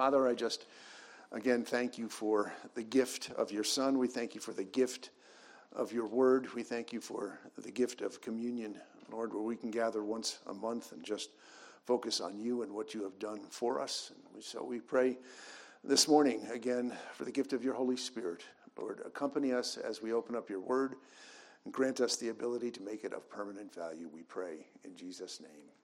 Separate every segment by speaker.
Speaker 1: Father, I just again thank you for the gift of your Son. We thank you for the gift of your word. We thank you for the gift of communion, Lord, where we can gather once a month and just focus on you and what you have done for us. And so we pray this morning again for the gift of your Holy Spirit. Lord, accompany us as we open up your word and grant us the ability to make it of permanent value, we pray. In Jesus' name.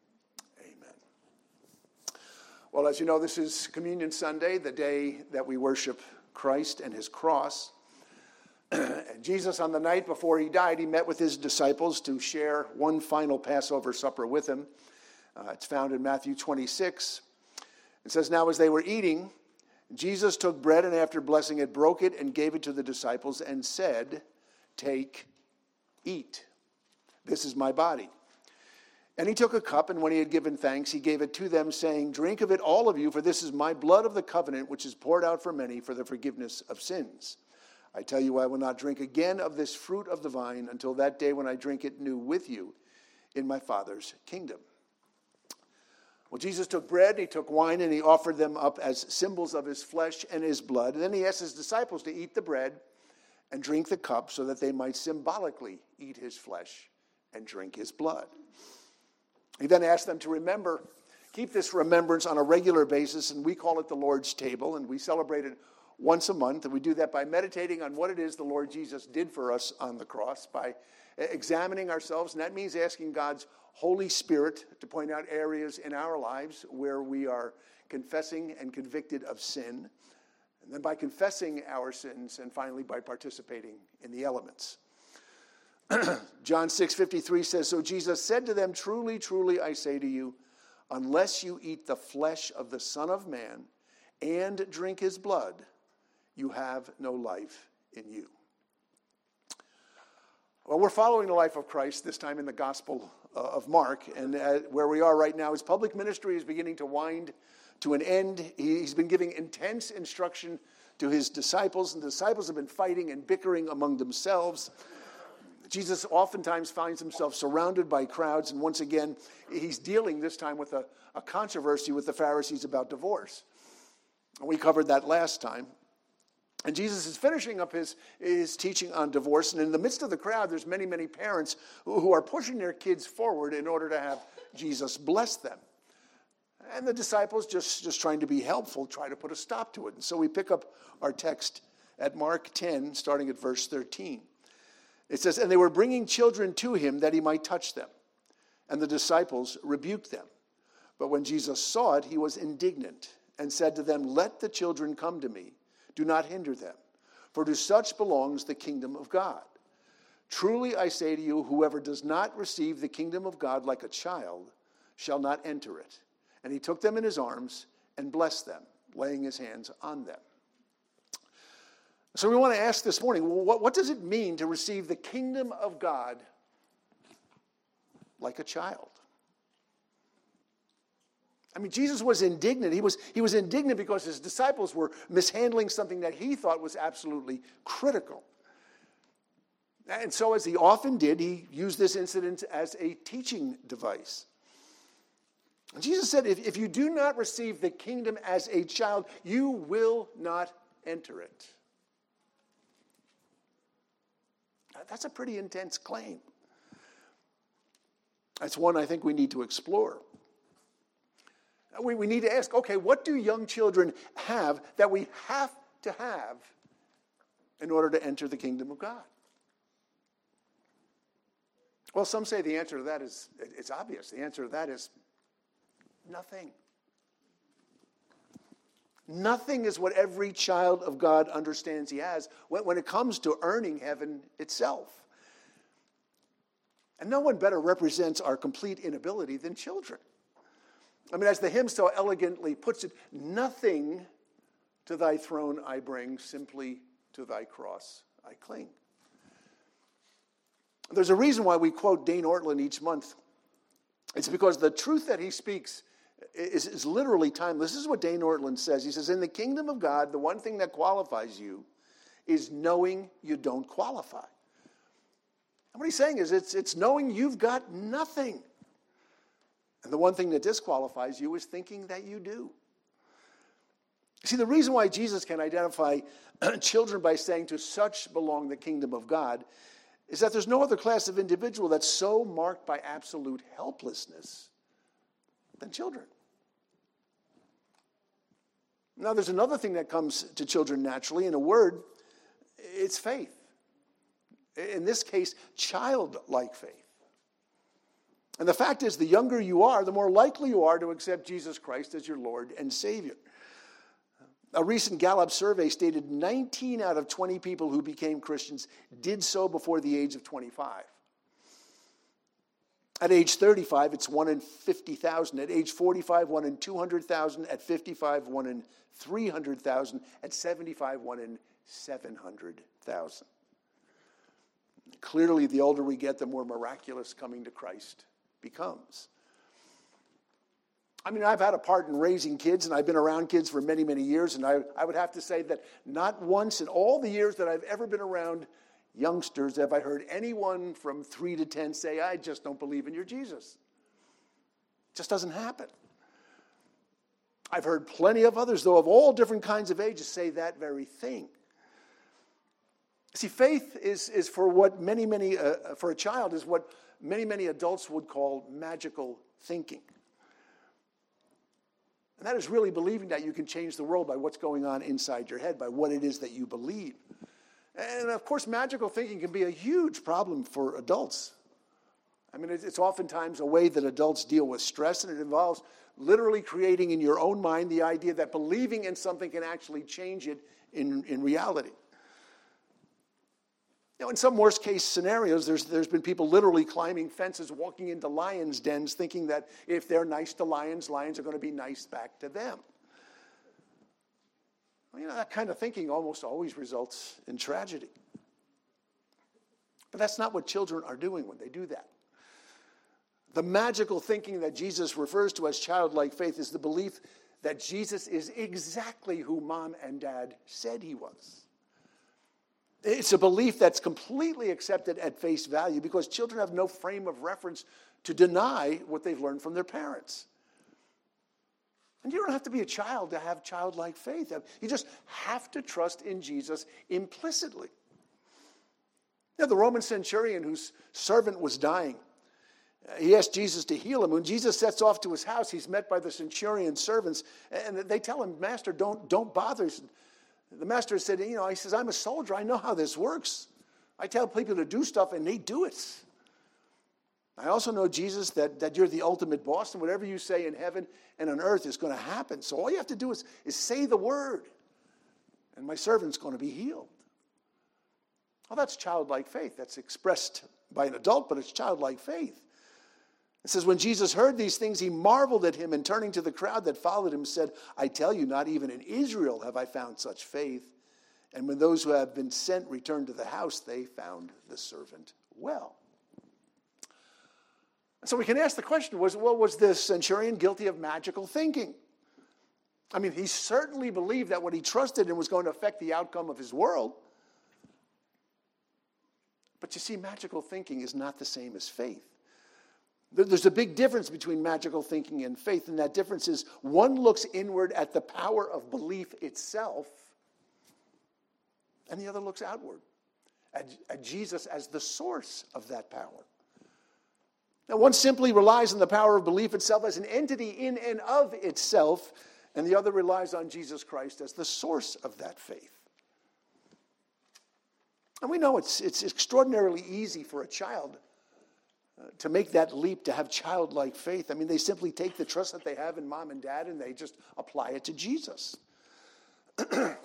Speaker 1: Well, as you know, this is Communion Sunday, the day that we worship Christ and his cross. Jesus, on the night before he died, he met with his disciples to share one final Passover supper with him. Uh, it's found in Matthew 26. It says, Now as they were eating, Jesus took bread and after blessing it, broke it and gave it to the disciples and said, Take, eat. This is my body. And he took a cup, and when he had given thanks, he gave it to them, saying, Drink of it, all of you, for this is my blood of the covenant, which is poured out for many for the forgiveness of sins. I tell you, I will not drink again of this fruit of the vine until that day when I drink it new with you in my Father's kingdom. Well, Jesus took bread, he took wine, and he offered them up as symbols of his flesh and his blood. And then he asked his disciples to eat the bread and drink the cup so that they might symbolically eat his flesh and drink his blood. He then asked them to remember, keep this remembrance on a regular basis, and we call it the Lord's table, and we celebrate it once a month. And we do that by meditating on what it is the Lord Jesus did for us on the cross, by examining ourselves, and that means asking God's Holy Spirit to point out areas in our lives where we are confessing and convicted of sin. And then by confessing our sins, and finally by participating in the elements. John 6:53 says so Jesus said to them truly truly I say to you unless you eat the flesh of the son of man and drink his blood you have no life in you. Well, we're following the life of Christ, this time in the Gospel uh, of Mark. And uh, where we are right now, his public ministry is beginning to wind to an end. He's been giving intense instruction to his disciples, and the disciples have been fighting and bickering among themselves. Jesus oftentimes finds himself surrounded by crowds, and once again, he's dealing this time with a, a controversy with the Pharisees about divorce. We covered that last time. And Jesus is finishing up his, his teaching on divorce. And in the midst of the crowd, there's many, many parents who, who are pushing their kids forward in order to have Jesus bless them. And the disciples, just, just trying to be helpful, try to put a stop to it. And so we pick up our text at Mark 10, starting at verse 13. It says, And they were bringing children to him that he might touch them. And the disciples rebuked them. But when Jesus saw it, he was indignant and said to them, Let the children come to me do not hinder them, for to such belongs the kingdom of God. Truly I say to you, whoever does not receive the kingdom of God like a child shall not enter it. And he took them in his arms and blessed them, laying his hands on them. So we want to ask this morning what, what does it mean to receive the kingdom of God like a child? I mean, Jesus was indignant. He was, he was indignant because his disciples were mishandling something that he thought was absolutely critical. And so, as he often did, he used this incident as a teaching device. And Jesus said, if, if you do not receive the kingdom as a child, you will not enter it. That's a pretty intense claim. That's one I think we need to explore we, we need to ask okay, what do young children have that we have to have in order to enter the kingdom of God? Well, some say the answer to that is it's obvious. The answer to that is nothing. Nothing is what every child of God understands he has when, when it comes to earning heaven itself. And no one better represents our complete inability than children. I mean, as the hymn so elegantly puts it, nothing to thy throne I bring, simply to thy cross I cling. There's a reason why we quote Dane Ortlund each month. It's because the truth that he speaks is, is literally timeless. This is what Dane Ortlund says. He says, In the kingdom of God, the one thing that qualifies you is knowing you don't qualify. And what he's saying is, it's, it's knowing you've got nothing. And the one thing that disqualifies you is thinking that you do. See, the reason why Jesus can identify children by saying, To such belong the kingdom of God, is that there's no other class of individual that's so marked by absolute helplessness than children. Now, there's another thing that comes to children naturally, in a word, it's faith. In this case, childlike faith. And the fact is, the younger you are, the more likely you are to accept Jesus Christ as your Lord and Savior. A recent Gallup survey stated 19 out of 20 people who became Christians did so before the age of 25. At age 35, it's 1 in 50,000. At age 45, 1 in 200,000. At 55, 1 in 300,000. At 75, 1 in 700,000. Clearly, the older we get, the more miraculous coming to Christ becomes. I mean, I've had a part in raising kids, and I've been around kids for many, many years, and I, I would have to say that not once in all the years that I've ever been around youngsters have I heard anyone from three to 10 say, I just don't believe in your Jesus. It just doesn't happen. I've heard plenty of others, though, of all different kinds of ages, say that very thing. See, faith is, is for what many, many, uh, for a child, is what many, many adults would call magical thinking. And that is really believing that you can change the world by what's going on inside your head, by what it is that you believe. And of course, magical thinking can be a huge problem for adults. I mean, it's oftentimes a way that adults deal with stress, and it involves literally creating in your own mind the idea that believing in something can actually change it in, in reality. Now, in some worst case scenarios, there's, there's been people literally climbing fences, walking into lions' dens, thinking that if they're nice to lions, lions are going to be nice back to them. Well, you know, that kind of thinking almost always results in tragedy. But that's not what children are doing when they do that. The magical thinking that Jesus refers to as childlike faith is the belief that Jesus is exactly who mom and dad said he was. It's a belief that's completely accepted at face value because children have no frame of reference to deny what they've learned from their parents. And you don't have to be a child to have childlike faith. You just have to trust in Jesus implicitly. Now, the Roman centurion whose servant was dying, uh, he asked Jesus to heal him. When Jesus sets off to his house, he's met by the centurion's servants, and they tell him, Master, don't, don't bother. The master said, You know, he says, I'm a soldier. I know how this works. I tell people to do stuff and they do it. I also know, Jesus, that, that you're the ultimate boss, and whatever you say in heaven and on earth is going to happen. So all you have to do is, is say the word, and my servant's going to be healed. Well, that's childlike faith. That's expressed by an adult, but it's childlike faith. It says, When Jesus heard these things, he marveled at him, and turning to the crowd that followed him, said, I tell you, not even in Israel have I found such faith. And when those who have been sent returned to the house, they found the servant well. So we can ask the question was, well, was the centurion guilty of magical thinking? I mean, he certainly believed that what he trusted in was going to affect the outcome of his world. But you see, magical thinking is not the same as faith. There's a big difference between magical thinking and faith, and that difference is one looks inward at the power of belief itself, and the other looks outward at, at Jesus as the source of that power. Now, one simply relies on the power of belief itself as an entity in and of itself, and the other relies on Jesus Christ as the source of that faith. And we know it's, it's extraordinarily easy for a child uh, to make that leap to have childlike faith. I mean, they simply take the trust that they have in mom and dad and they just apply it to Jesus. you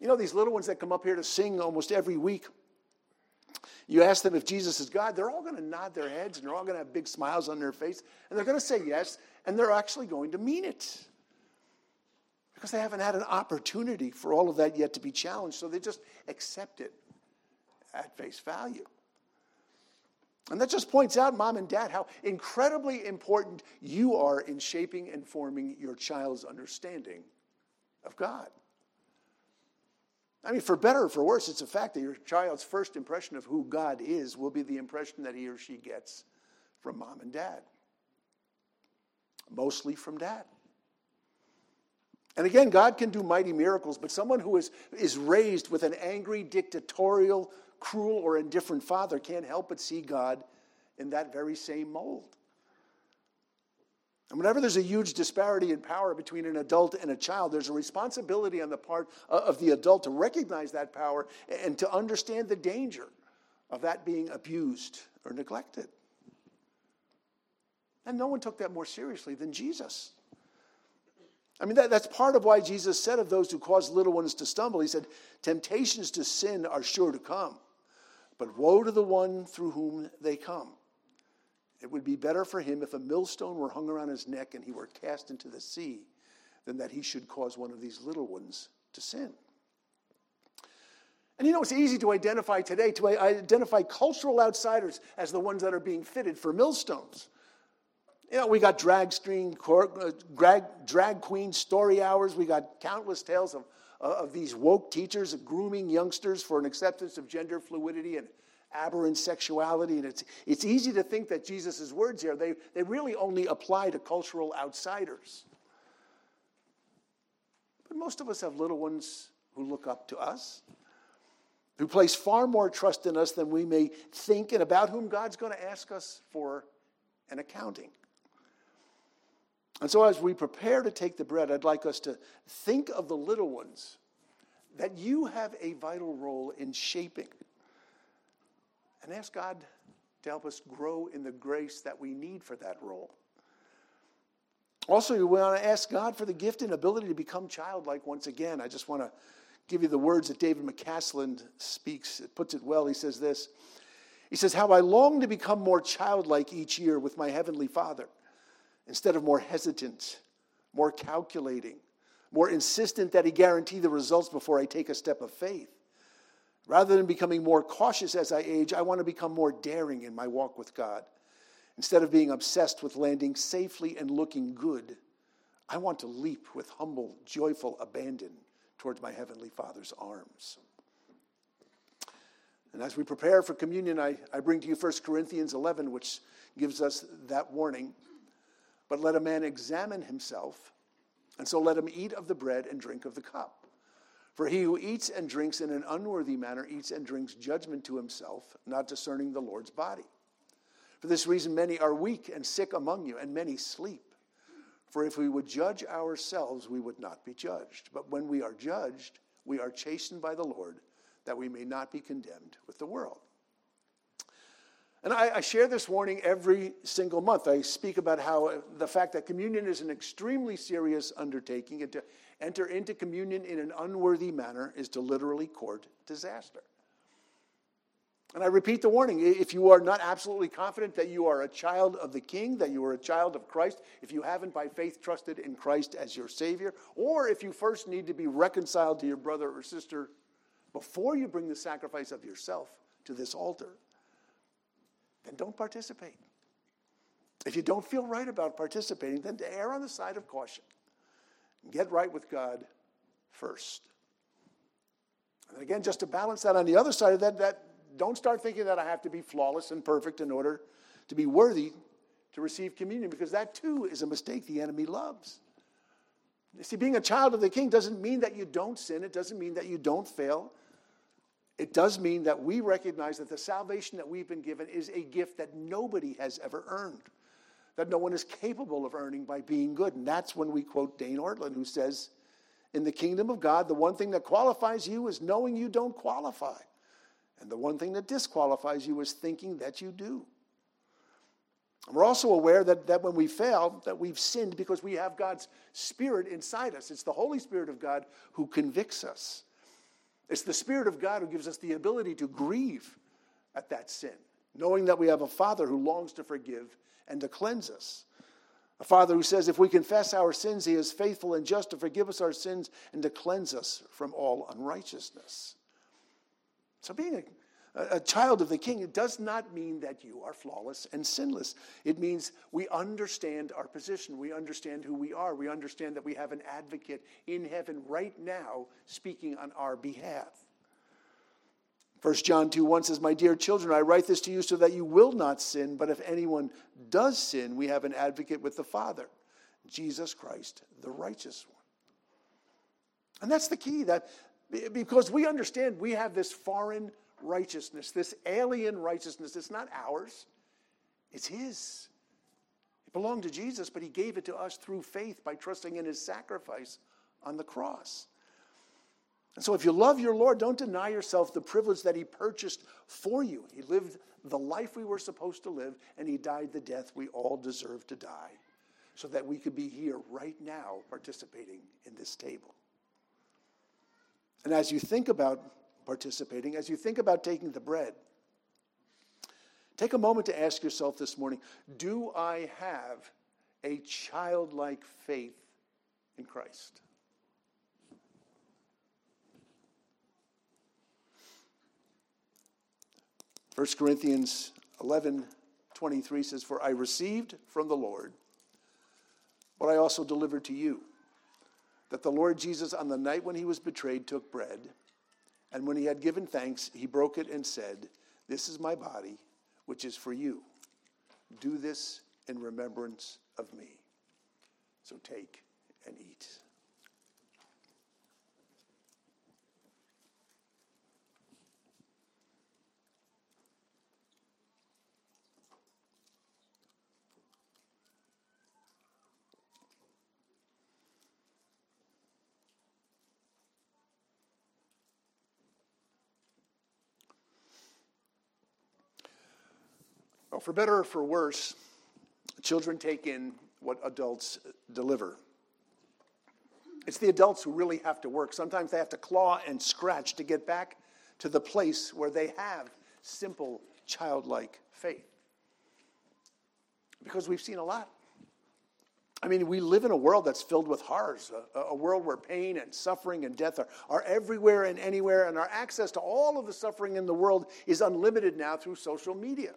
Speaker 1: know, these little ones that come up here to sing almost every week, you ask them if Jesus is God, they're all going to nod their heads and they're all going to have big smiles on their face and they're going to say yes and they're actually going to mean it. Because they haven't had an opportunity for all of that yet to be challenged, so they just accept it at face value. And that just points out, mom and dad, how incredibly important you are in shaping and forming your child's understanding of God. I mean, for better or for worse, it's a fact that your child's first impression of who God is will be the impression that he or she gets from mom and dad. Mostly from dad. And again, God can do mighty miracles, but someone who is, is raised with an angry, dictatorial, cruel, or indifferent father can't help but see God in that very same mold. And whenever there's a huge disparity in power between an adult and a child, there's a responsibility on the part of the adult to recognize that power and to understand the danger of that being abused or neglected. And no one took that more seriously than Jesus. I mean, that, that's part of why Jesus said of those who cause little ones to stumble, He said, Temptations to sin are sure to come, but woe to the one through whom they come. It would be better for him if a millstone were hung around his neck and he were cast into the sea than that he should cause one of these little ones to sin. And you know, it's easy to identify today, to identify cultural outsiders as the ones that are being fitted for millstones. You know, we got drag, string, uh, drag, drag queen story hours. We got countless tales of, of these woke teachers grooming youngsters for an acceptance of gender fluidity and aberrant sexuality. And it's, it's easy to think that Jesus' words here, they, they really only apply to cultural outsiders. But most of us have little ones who look up to us, who place far more trust in us than we may think, and about whom God's going to ask us for an accounting. And so, as we prepare to take the bread, I'd like us to think of the little ones that you have a vital role in shaping and ask God to help us grow in the grace that we need for that role. Also, we want to ask God for the gift and ability to become childlike once again. I just want to give you the words that David McCasland speaks. It puts it well. He says this He says, How I long to become more childlike each year with my Heavenly Father, instead of more hesitant, more calculating, more insistent that He guarantee the results before I take a step of faith. Rather than becoming more cautious as I age, I want to become more daring in my walk with God. Instead of being obsessed with landing safely and looking good, I want to leap with humble, joyful abandon towards my Heavenly Father's arms. And as we prepare for communion, I, I bring to you 1 Corinthians 11, which gives us that warning. But let a man examine himself, and so let him eat of the bread and drink of the cup. For he who eats and drinks in an unworthy manner eats and drinks judgment to himself, not discerning the Lord's body. For this reason, many are weak and sick among you, and many sleep. For if we would judge ourselves, we would not be judged. But when we are judged, we are chastened by the Lord, that we may not be condemned with the world. And I, I, share this warning every single month. I speak about how the fact that communion is an extremely serious undertaking, enter into communion in an unworthy manner is to literally court disaster. And I repeat the warning if you are not absolutely confident that you are a child of the King, that you are a child of Christ, if you haven't by faith trusted in Christ as your Savior, or if you first need to be reconciled to your brother or sister before you bring the sacrifice of yourself to this altar, then don't participate. If you don't feel right about participating, then err on the side of caution. Get right with God first. And again, just to balance that on the other side of that, that don't start thinking that I have to be flawless and perfect in order to be worthy to receive communion, because that too is a mistake the enemy loves. You see, being a child of the king doesn't mean that you don't sin, it doesn't mean that you don't fail. It does mean that we recognize that the salvation that we've been given is a gift that nobody has ever earned, that no one is capable of earning by being good. And that's when we quote Dane Ortlund, who says, In the kingdom of God, the one thing that qualifies you is knowing you don't qualify. And the one thing that disqualifies you is thinking that you do. We're also aware that, that when we fail, that we've sinned because we have God's Spirit inside us. It's the Holy Spirit of God who convicts us. It's the Spirit of God who gives us the ability to grieve at that sin, knowing that we have a Father who longs to forgive and to cleanse us. A Father who says, if we confess our sins, He is faithful and just to forgive us our sins and to cleanse us from all unrighteousness. So, being a, a child of the King, it does not mean that you are flawless and sinless. It means we understand our position. We understand who we are. We understand that we have an advocate in heaven right now speaking on our behalf. 1 John 2 1 says, My dear children, I write this to you so that you will not sin, but if anyone does sin, we have an advocate with the Father, Jesus Christ, the righteous one. And that's the key that because we understand we have this foreign righteousness, this alien righteousness. It's not ours, it's His. It belonged to Jesus, but He gave it to us through faith by trusting in His sacrifice on the cross. And so, if you love your Lord, don't deny yourself the privilege that He purchased for you. He lived the life we were supposed to live, and He died the death we all deserve to die, so that we could be here right now participating in this table. And as you think about participating, as you think about taking the bread, take a moment to ask yourself this morning do I have a childlike faith in Christ? 1 Corinthians 11 23 says, For I received from the Lord what I also delivered to you that the Lord Jesus, on the night when he was betrayed, took bread, and when he had given thanks, he broke it and said, This is my body, which is for you. Do this in remembrance of me. So take and eat. For better or for worse, children take in what adults deliver. It's the adults who really have to work. Sometimes they have to claw and scratch to get back to the place where they have simple, childlike faith. Because we've seen a lot. I mean, we live in a world that's filled with horrors, a, a, world where pain and suffering and death are, are everywhere and anywhere, and our access to all of the suffering in the world is unlimited now through social media.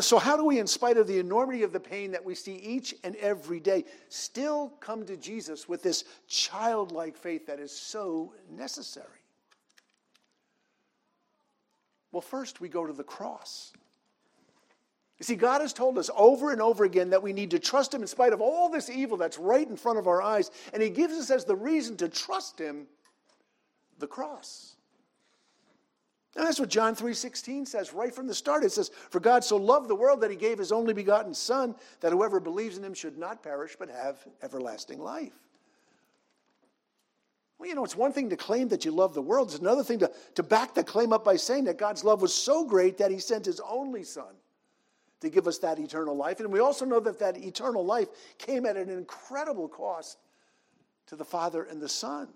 Speaker 1: So, how do we, in spite of the enormity of the pain that we see each and every day, still come to Jesus with this childlike faith that is so necessary? Well, first, we go to the cross. You see, God has told us over and over again that we need to trust Him in spite of all this evil that's right in front of our eyes. And He gives us as the reason to trust Him the cross. And that's what John 3:16 says right from the start. It says, "For God so loved the world that he gave his only begotten son that whoever believes in him should not perish but have everlasting life." Well, you know, it's one thing to claim that you love the world. It's another thing to, to back the claim up by saying that God's love was so great that he sent his only son to give us that eternal life. And we also know that that eternal life came at an incredible cost to the Father and the Son.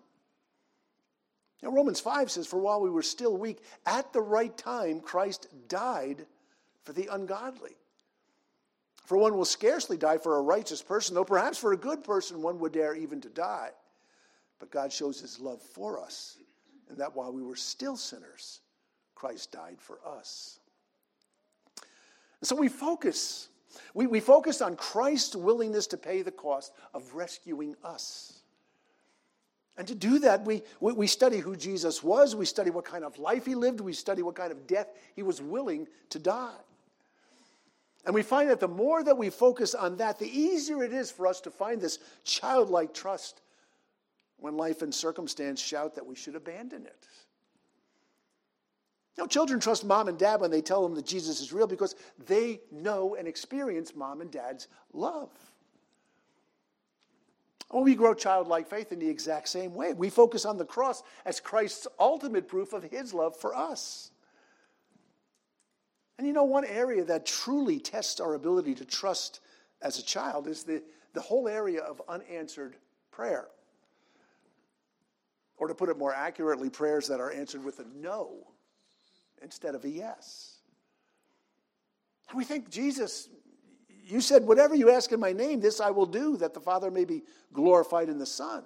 Speaker 1: Now, Romans 5 says, For while we were still weak, at the right time, Christ died for the ungodly. For one will scarcely die for a righteous person, though perhaps for a good person one would dare even to die. But God shows his love for us, and that while we were still sinners, Christ died for us. And so we focus. We, we focus on Christ's willingness to pay the cost of rescuing us. And to do that, we, we study who Jesus was, we study what kind of life he lived, we study what kind of death he was willing to die. And we find that the more that we focus on that, the easier it is for us to find this childlike trust when life and circumstance shout that we should abandon it. Now, children trust mom and dad when they tell them that Jesus is real because they know and experience mom and dad's love. Well, we grow childlike faith in the exact same way. We focus on the cross as Christ's ultimate proof of his love for us. And you know, one area that truly tests our ability to trust as a child is the, the whole area of unanswered prayer. Or to put it more accurately, prayers that are answered with a no instead of a yes. And we think Jesus you said, Whatever you ask in my name, this I will do, that the Father may be glorified in the Son.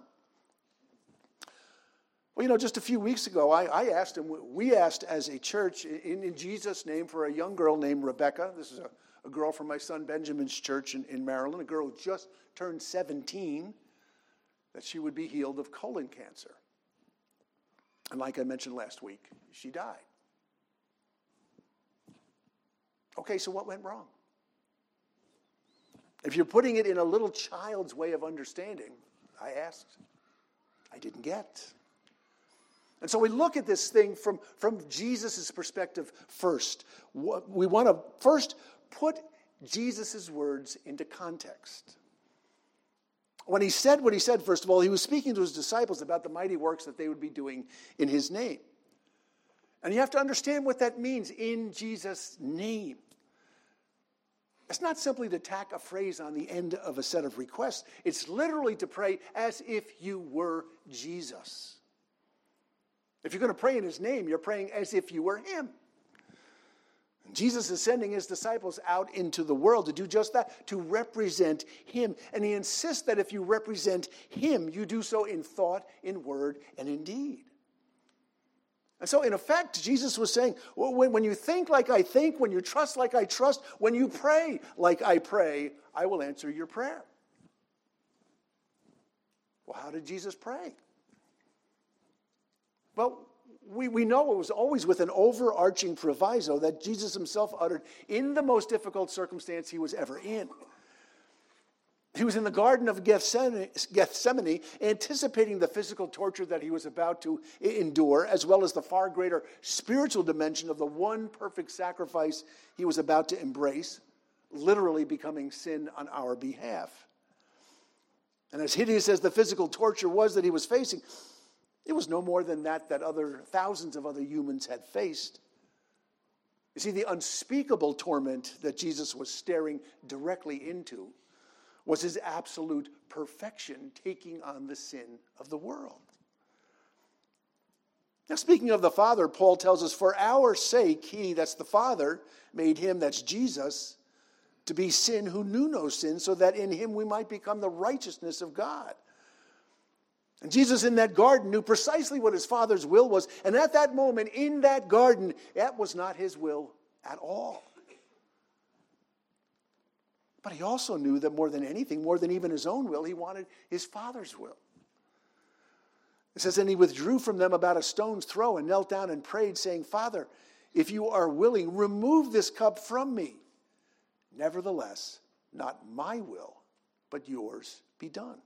Speaker 1: Well, you know, just a few weeks ago, I, I asked him, we asked as a church in, in, Jesus' name for a young girl named Rebecca. This is a, a girl from my son Benjamin's church in, in Maryland, a girl who just turned 17, that she would be healed of colon cancer. And like I mentioned last week, she died. Okay, so what went wrong? If you're putting it in a little child's way of understanding, I asked, I didn't get. And so we look at this thing from, from Jesus' perspective first. We want to first put Jesus' words into context. When he said what he said, first of all, he was speaking to his disciples about the mighty works that they would be doing in his name. And you have to understand what that means in Jesus' name. It's not simply to tack a phrase on the end of a set of requests, it's literally to pray as if you were Jesus. If you're going to pray in his name, you're praying as if you were him. Jesus is sending his disciples out into the world to do just that, to represent him. And he insists that if you represent him, you do so in thought, in word, and in deed. And so, in effect, Jesus was saying, when, you think like I think, when you trust like I trust, when you pray like I pray, I will answer your prayer. Well, how did Jesus pray? Well, we, we know it was always with an overarching proviso that Jesus himself uttered in the most difficult circumstance he was ever in. He was in the Garden of Gethsemane, anticipating the physical torture that he was about to endure, as well as the far greater spiritual dimension of the one perfect sacrifice he was about to embrace, literally becoming sin on our behalf. And as hideous as the physical torture was that he was facing, it was no more than that that other thousands of other humans had faced. You see, the unspeakable torment that Jesus was staring directly into was his absolute perfection taking on the sin of the world. Now, speaking of the Father, Paul tells us, For our sake, he, that's the Father, made him, that's Jesus, to be sin who knew no sin, so that in him we might become the righteousness of God. And Jesus in that garden knew precisely what his Father's will was. And at that moment, in that garden, that was not his will at all. But he also knew that more than anything, more than even his own will, he wanted his father's will. It says, And he withdrew from them about a stone's throw and knelt down and prayed, saying, Father, if you are willing, remove this cup from me. Nevertheless, not my will, but yours be done.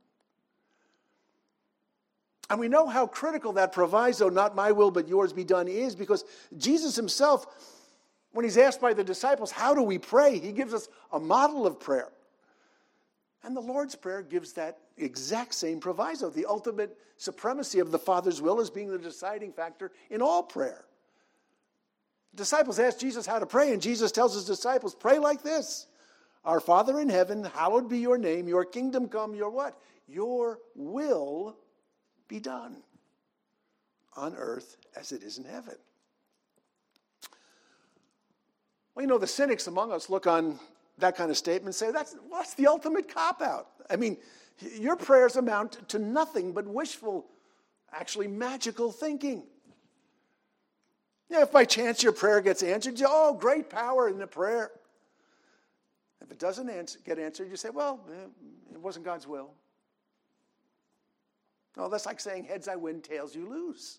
Speaker 1: And we know how critical that proviso, not my will, but yours be done, is because Jesus himself when he's asked by the disciples, How do we pray? he gives us a model of prayer. And the Lord's Prayer gives that exact same proviso the ultimate supremacy of the Father's will as being the deciding factor in all prayer. The disciples ask Jesus how to pray, and Jesus tells his disciples, Pray like this Our Father in heaven, hallowed be your name, your kingdom come, your what? Your will be done on earth as it is in heaven. Well, you know, the cynics among us look on that kind of statement and say, that's, well, that's the ultimate cop out. I mean, your prayers amount to nothing but wishful, actually magical thinking. Yeah, if by chance your prayer gets answered, you, oh, great power in the prayer. If it doesn't answer, get answered, you say, well, eh, it wasn't God's will. No, that's like saying heads I win, tails you lose.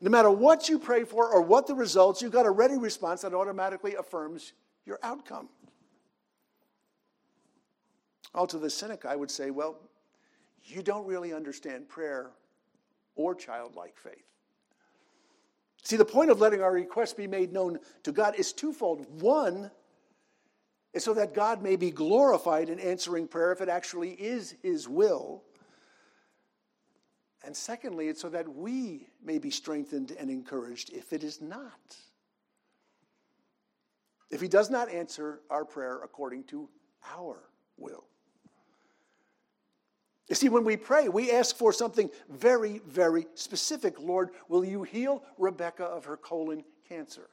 Speaker 1: No matter what you pray for or what the results, you've got a ready response that automatically affirms your outcome. All to the cynic, I would say, well, you don't really understand prayer or childlike faith. See, the point of letting our requests be made known to God is twofold. One is so that God may be glorified in answering prayer if it actually is His will. And secondly, it's so that we may be strengthened and encouraged if it is not. If he does not answer our prayer according to our will. You see, when we pray, we ask for something very, very specific. Lord, will you heal Rebecca of her colon cancer?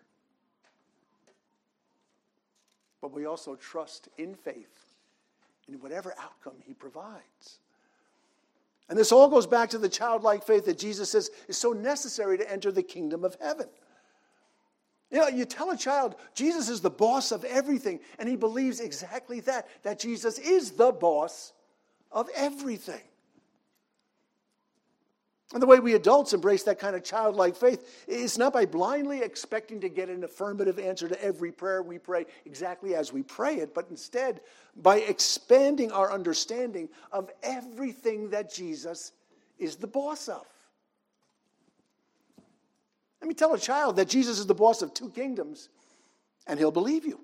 Speaker 1: But we also trust in faith in whatever outcome he provides. And this all goes back to the childlike faith that Jesus says is so necessary to enter the kingdom of heaven. You know, you tell a child Jesus is the boss of everything, and he believes exactly that, that Jesus is the boss of everything. And the way we adults embrace that kind of childlike faith is not by blindly expecting to get an affirmative answer to every prayer we pray exactly as we pray it, but instead by expanding our understanding of everything that Jesus is the boss of. Let me tell a child that Jesus is the boss of two kingdoms, and he'll believe you.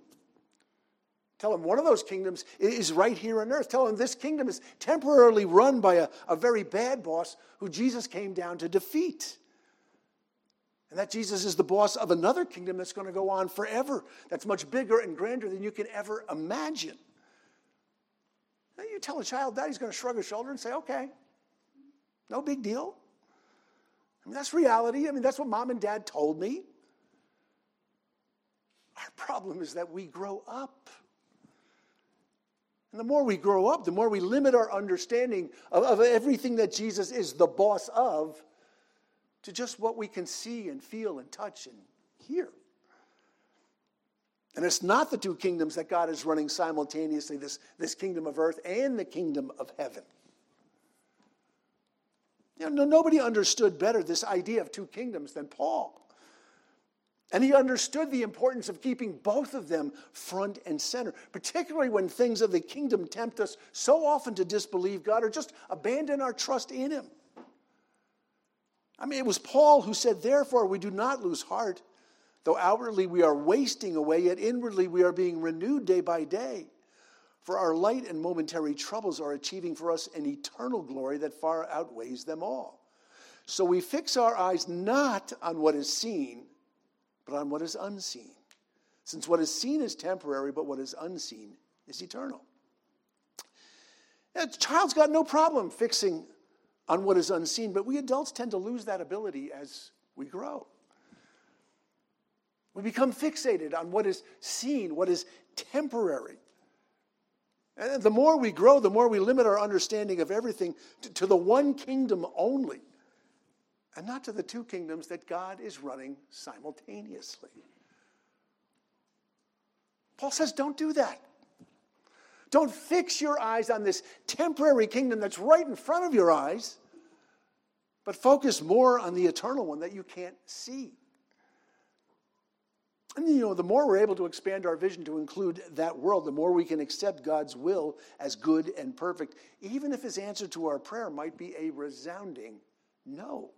Speaker 1: Tell him one of those kingdoms is right here on earth. Tell him this kingdom is temporarily run by a, a very bad boss who Jesus came down to defeat. And that Jesus is the boss of another kingdom that's going to go on forever, that's much bigger and grander than you can ever imagine. Now you tell a child that, he's going to shrug his shoulder and say, okay, no big deal. I mean, that's reality. I mean, that's what mom and dad told me. Our problem is that we grow up. And the more we grow up, the more we limit our understanding of, of, everything that Jesus is the boss of to just what we can see and feel and touch and hear. And it's not the two kingdoms that God is running simultaneously this, this kingdom of earth and the kingdom of heaven. You know, nobody understood better this idea of two kingdoms than Paul. And he understood the importance of keeping both of them front and center, particularly when things of the kingdom tempt us so often to disbelieve God or just abandon our trust in Him. I mean, it was Paul who said, Therefore, we do not lose heart. Though outwardly we are wasting away, yet inwardly we are being renewed day by day. For our light and momentary troubles are achieving for us an eternal glory that far outweighs them all. So we fix our eyes not on what is seen, but on what is unseen. Since what is seen is temporary, but what is unseen is eternal. A child's got no problem fixing on what is unseen, but we adults tend to lose that ability as we grow. We become fixated on what is seen, what is temporary. And the more we grow, the more we limit our understanding of everything to, to, the one kingdom only, and not to the two kingdoms that God is running simultaneously. Paul says, don't do that. Don't fix your eyes on this temporary kingdom that's right in front of your eyes, but focus more on the eternal one that you can't see. And you know, the more we're able to expand our vision to include that world, the more we can accept God's will as good and perfect, even if his answer to our prayer might be a resounding no.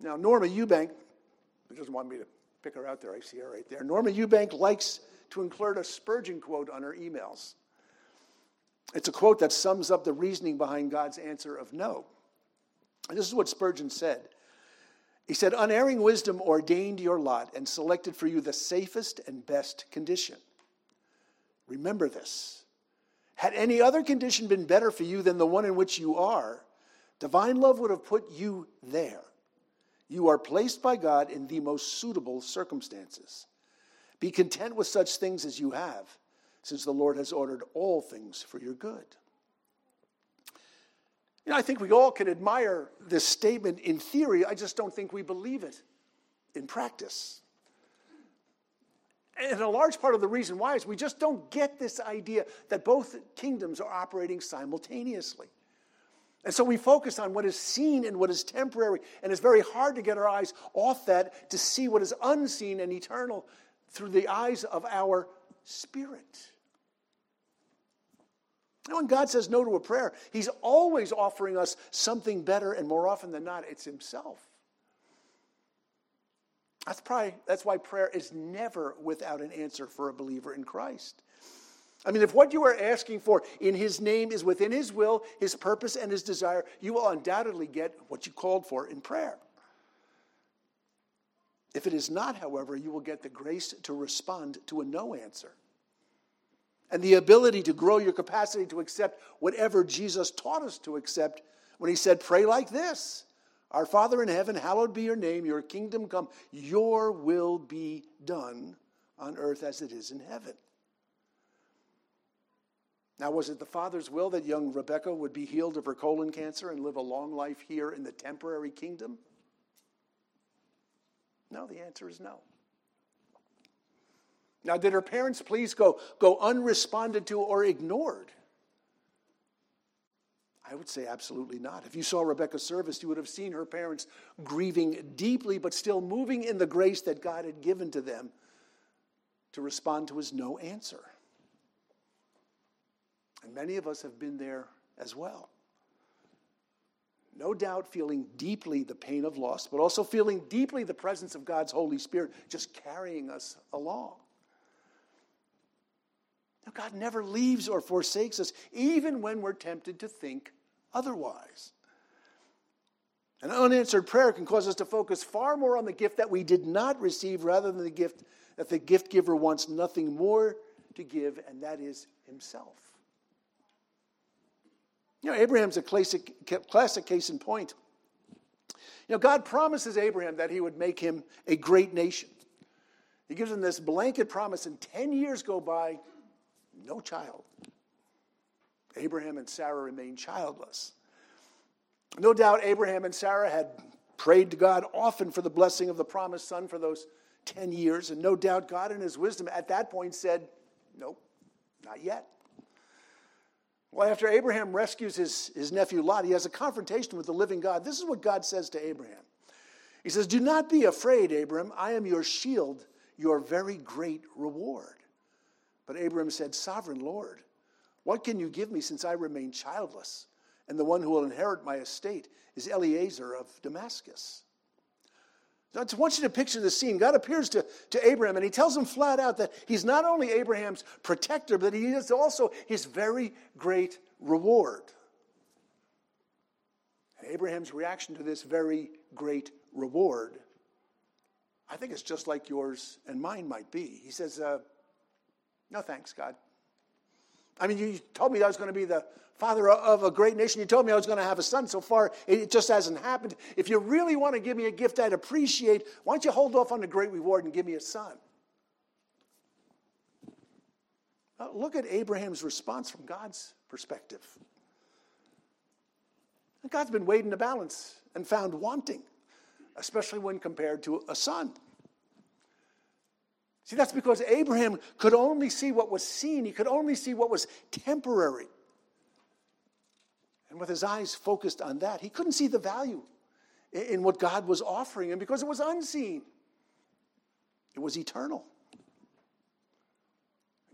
Speaker 1: Now, Norma Eubank, who doesn't want me to pick her out there, I see her right there. Norma Eubank likes to include a Spurgeon quote on her emails. It's a quote that sums up the reasoning behind God's answer of no. And this is what Spurgeon said. He said, Unerring wisdom ordained your lot and selected for you the safest and best condition. Remember this. Had any other condition been better for you than the one in which you are, divine love would have put you there. You are placed by God in the most suitable circumstances. Be content with such things as you have, since the Lord has ordered all things for your good. You know, I think we all can admire this statement in theory. I just don't think we believe it in practice. And a large part of the reason why is we just don't get this idea that both kingdoms are operating simultaneously. And so we focus on what is seen and what is temporary, and it's very hard to get our eyes off that to see what is unseen and eternal through the eyes of our spirit. And when God says no to a prayer, He's always offering us something better, and more often than not, it's Himself. That's, probably, that's why prayer is never without an answer for a believer in Christ. I mean, if what you are asking for in His name is within His will, His purpose, and His desire, you will undoubtedly get what you called for in prayer. If it is not, however, you will get the grace to respond to a no answer and the ability to grow your capacity to accept whatever Jesus taught us to accept when he said, Pray like this Our Father in heaven, hallowed be your name, your kingdom come, your will be done on earth as it is in heaven. Now, was it the Father's will that young Rebecca would be healed of her colon cancer and live a long life here in the temporary kingdom? No, the answer is no. Now, did her parents' pleas go, go unresponded to or ignored? I would say absolutely not. If you saw Rebecca's service, you would have seen her parents grieving deeply, but still moving in the grace that God had given to them to respond to his no answer. And many of us have been there as well. no doubt feeling deeply the pain of loss, but also feeling deeply the presence of God's Holy Spirit just carrying us along. Now, God never leaves or forsakes us, even when we're tempted to think otherwise. An unanswered prayer can cause us to focus far more on the gift that we did not receive rather than the gift that the gift giver wants nothing more to give, and that is himself. You know, Abraham's a classic, classic case in point. You know, God promises Abraham that he would make him a great nation. He gives him this blanket promise, and 10 years go by, no child. Abraham and Sarah remain childless. No doubt Abraham and Sarah had prayed to God often for the blessing of the promised son for those 10 years, and no doubt God, in his wisdom, at that point said, Nope, not yet. Well, after Abraham rescues his, his nephew Lot, he has a confrontation with the living God. This is what God says to Abraham He says, Do not be afraid, Abraham. I am your shield, your very great reward. But Abraham said, Sovereign Lord, what can you give me since I remain childless? and the one who will inherit my estate is Eliezer of Damascus. I want you to picture the scene. God appears to, to Abraham and he tells him flat out that he's not only Abraham's protector, but he is also his very great reward. And Abraham's reaction to this very great reward, I think it's just like yours and mine might be. He says, uh, No thanks, God. I mean, you told me I was going to be the father of a great nation. You told me I was going to have a son. So far, it just hasn't happened. If you really want to give me a gift I'd appreciate, why don't you hold off on the great reward and give me a son? Uh, look at Abraham's response from God's perspective. God's been weighed in the balance and found wanting, especially when compared to a son. See, that's because Abraham could only see what was seen, he could only see what was temporary. And with his eyes focused on that, he couldn't see the value in what God was offering him because it was unseen, it was eternal.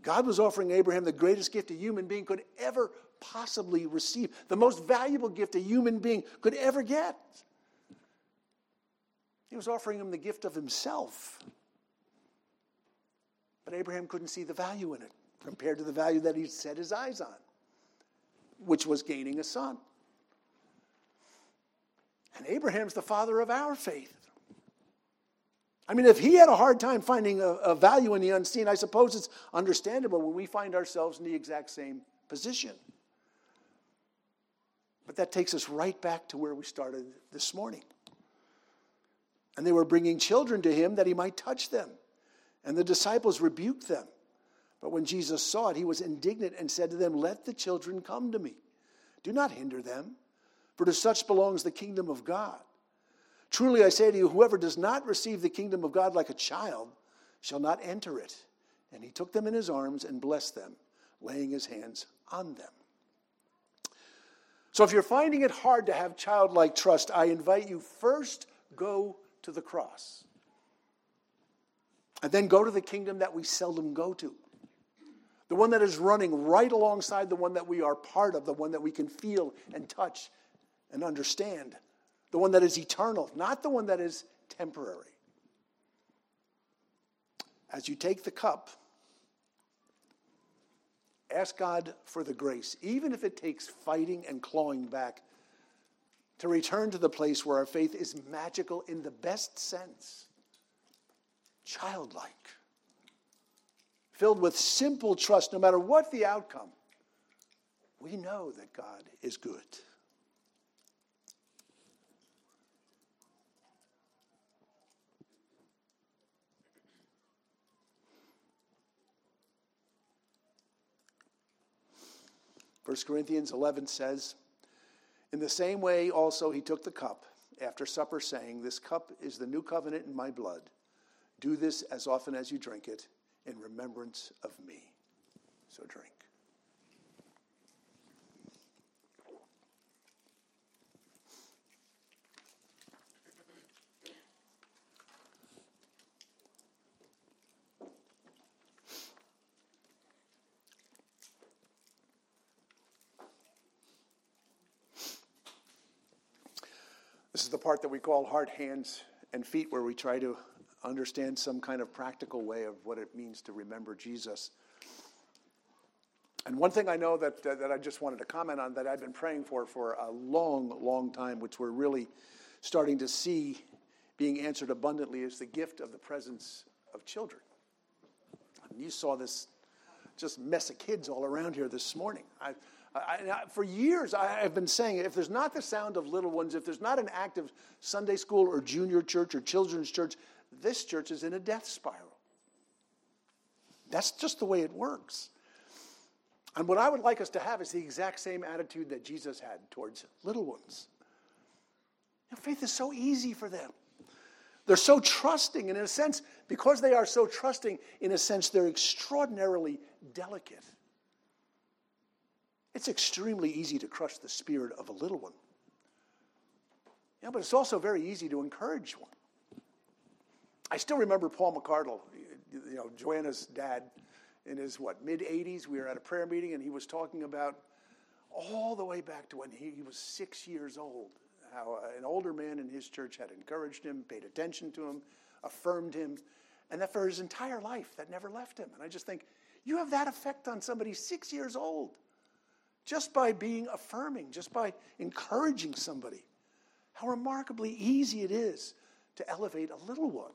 Speaker 1: God was offering Abraham the greatest gift a human being could ever possibly receive, the most valuable gift a human being could ever get. He was offering him the gift of himself. But Abraham couldn't see the value in it compared to the value that he'd set his eyes on, which was gaining a son. And Abraham's the father of our faith. I mean, if he had a hard time finding a, a, value in the unseen, I suppose it's understandable when we find ourselves in the exact same position. But that takes us right back to where we started this morning. And they were bringing children to him that he might touch them. And the disciples rebuked them. But when Jesus saw it, he was indignant and said to them, Let the children come to me. Do not hinder them, for to such belongs the kingdom of God. Truly I say to you, whoever does not receive the kingdom of God like a child shall not enter it. And he took them in his arms and blessed them, laying his hands on them. So if you're finding it hard to have childlike trust, I invite you first go to the cross. And then go to the kingdom that we seldom go to. The one that is running right alongside the one that we are part of, the one that we can feel and touch and understand, the one that is eternal, not the one that is temporary. As you take the cup, ask God for the grace, even if it takes fighting and clawing back, to return to the place where our faith is magical in the best sense childlike, filled with simple trust, no matter what the outcome. We know that God is good. First Corinthians 11 says, In the same way also he took the cup after supper, saying, This cup is the new covenant in my blood. Do this as often as you drink it in remembrance of me. So drink. This is the part that we call heart, hands, and feet, where we try to understand some kind of practical way of what it means to remember Jesus. And one thing I know that, that I just wanted to comment on that I've been praying for for a long, long time, which we're really starting to see being answered abundantly, is the gift of the presence of children. And you saw this just mess of kids all around here this morning. I, I, for years, I have been saying if there's not the sound of little ones, if there's not an active Sunday school or junior church or children's church, this church is in a death spiral. That's just the way it works. And what I would like us to have is the exact same attitude that Jesus had towards little ones. Know, faith is so easy for them. They're so trusting, and in a sense, because they are so trusting, in a sense, they're extraordinarily delicate. It's extremely easy to crush the spirit of a little one. Yeah, but it's also very easy to encourage one. I still remember Paul McCardle, you know, Joanna's dad, in his what mid 80s. We were at a prayer meeting, and he was talking about all the way back to when he, he was six years old. How uh, an older man in his church had encouraged him, paid attention to him, affirmed him, and that for his entire life that never left him. And I just think you have that effect on somebody six years old just by being affirming, just by encouraging somebody. How remarkably easy it is to elevate a little one.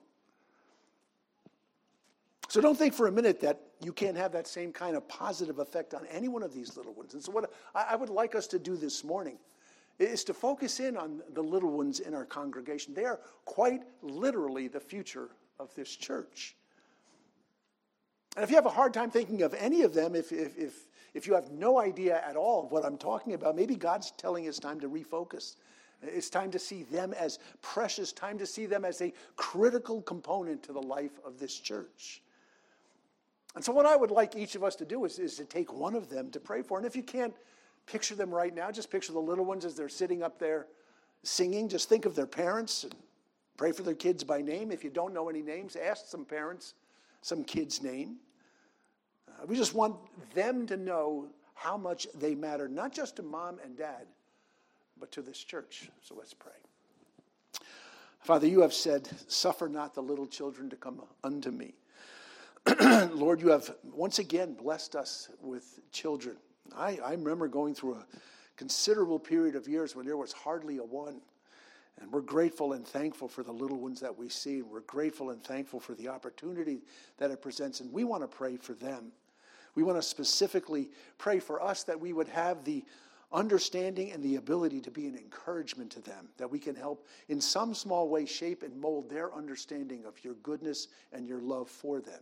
Speaker 1: So don't think for a minute that you can't have that same kind of positive effect on any one of these little ones. And so, what I would like us to do this morning is to focus in on the little ones in our congregation. They are quite literally the future of this church. And if you have a hard time thinking of any of them, if, if, if, if you have no idea at all of what I'm talking about, maybe God's telling us time to refocus. It's time to see them as precious, time to see them as a critical component to the life of this church. And so, what I would like each of us to do is, is to take one of them to pray for. And if you can't picture them right now, just picture the little ones as they're sitting up there singing. Just think of their parents and pray for their kids by name. If you don't know any names, ask some parents some kid's name. Uh, we just want them to know how much they matter, not just to mom and dad, but to this church. So let's pray. Father, you have said, Suffer not the little children to come unto me. Lord, you have once again blessed us with children. I, I remember going through a considerable period of years when there was hardly a one. And we're grateful and thankful for the little ones that we see. We're grateful and thankful for the opportunity that it presents. And we want to pray for them. We want to specifically pray for us that we would have the understanding and the ability to be an encouragement to them, that we can help in some small way shape and mold their understanding of your goodness and your love for them.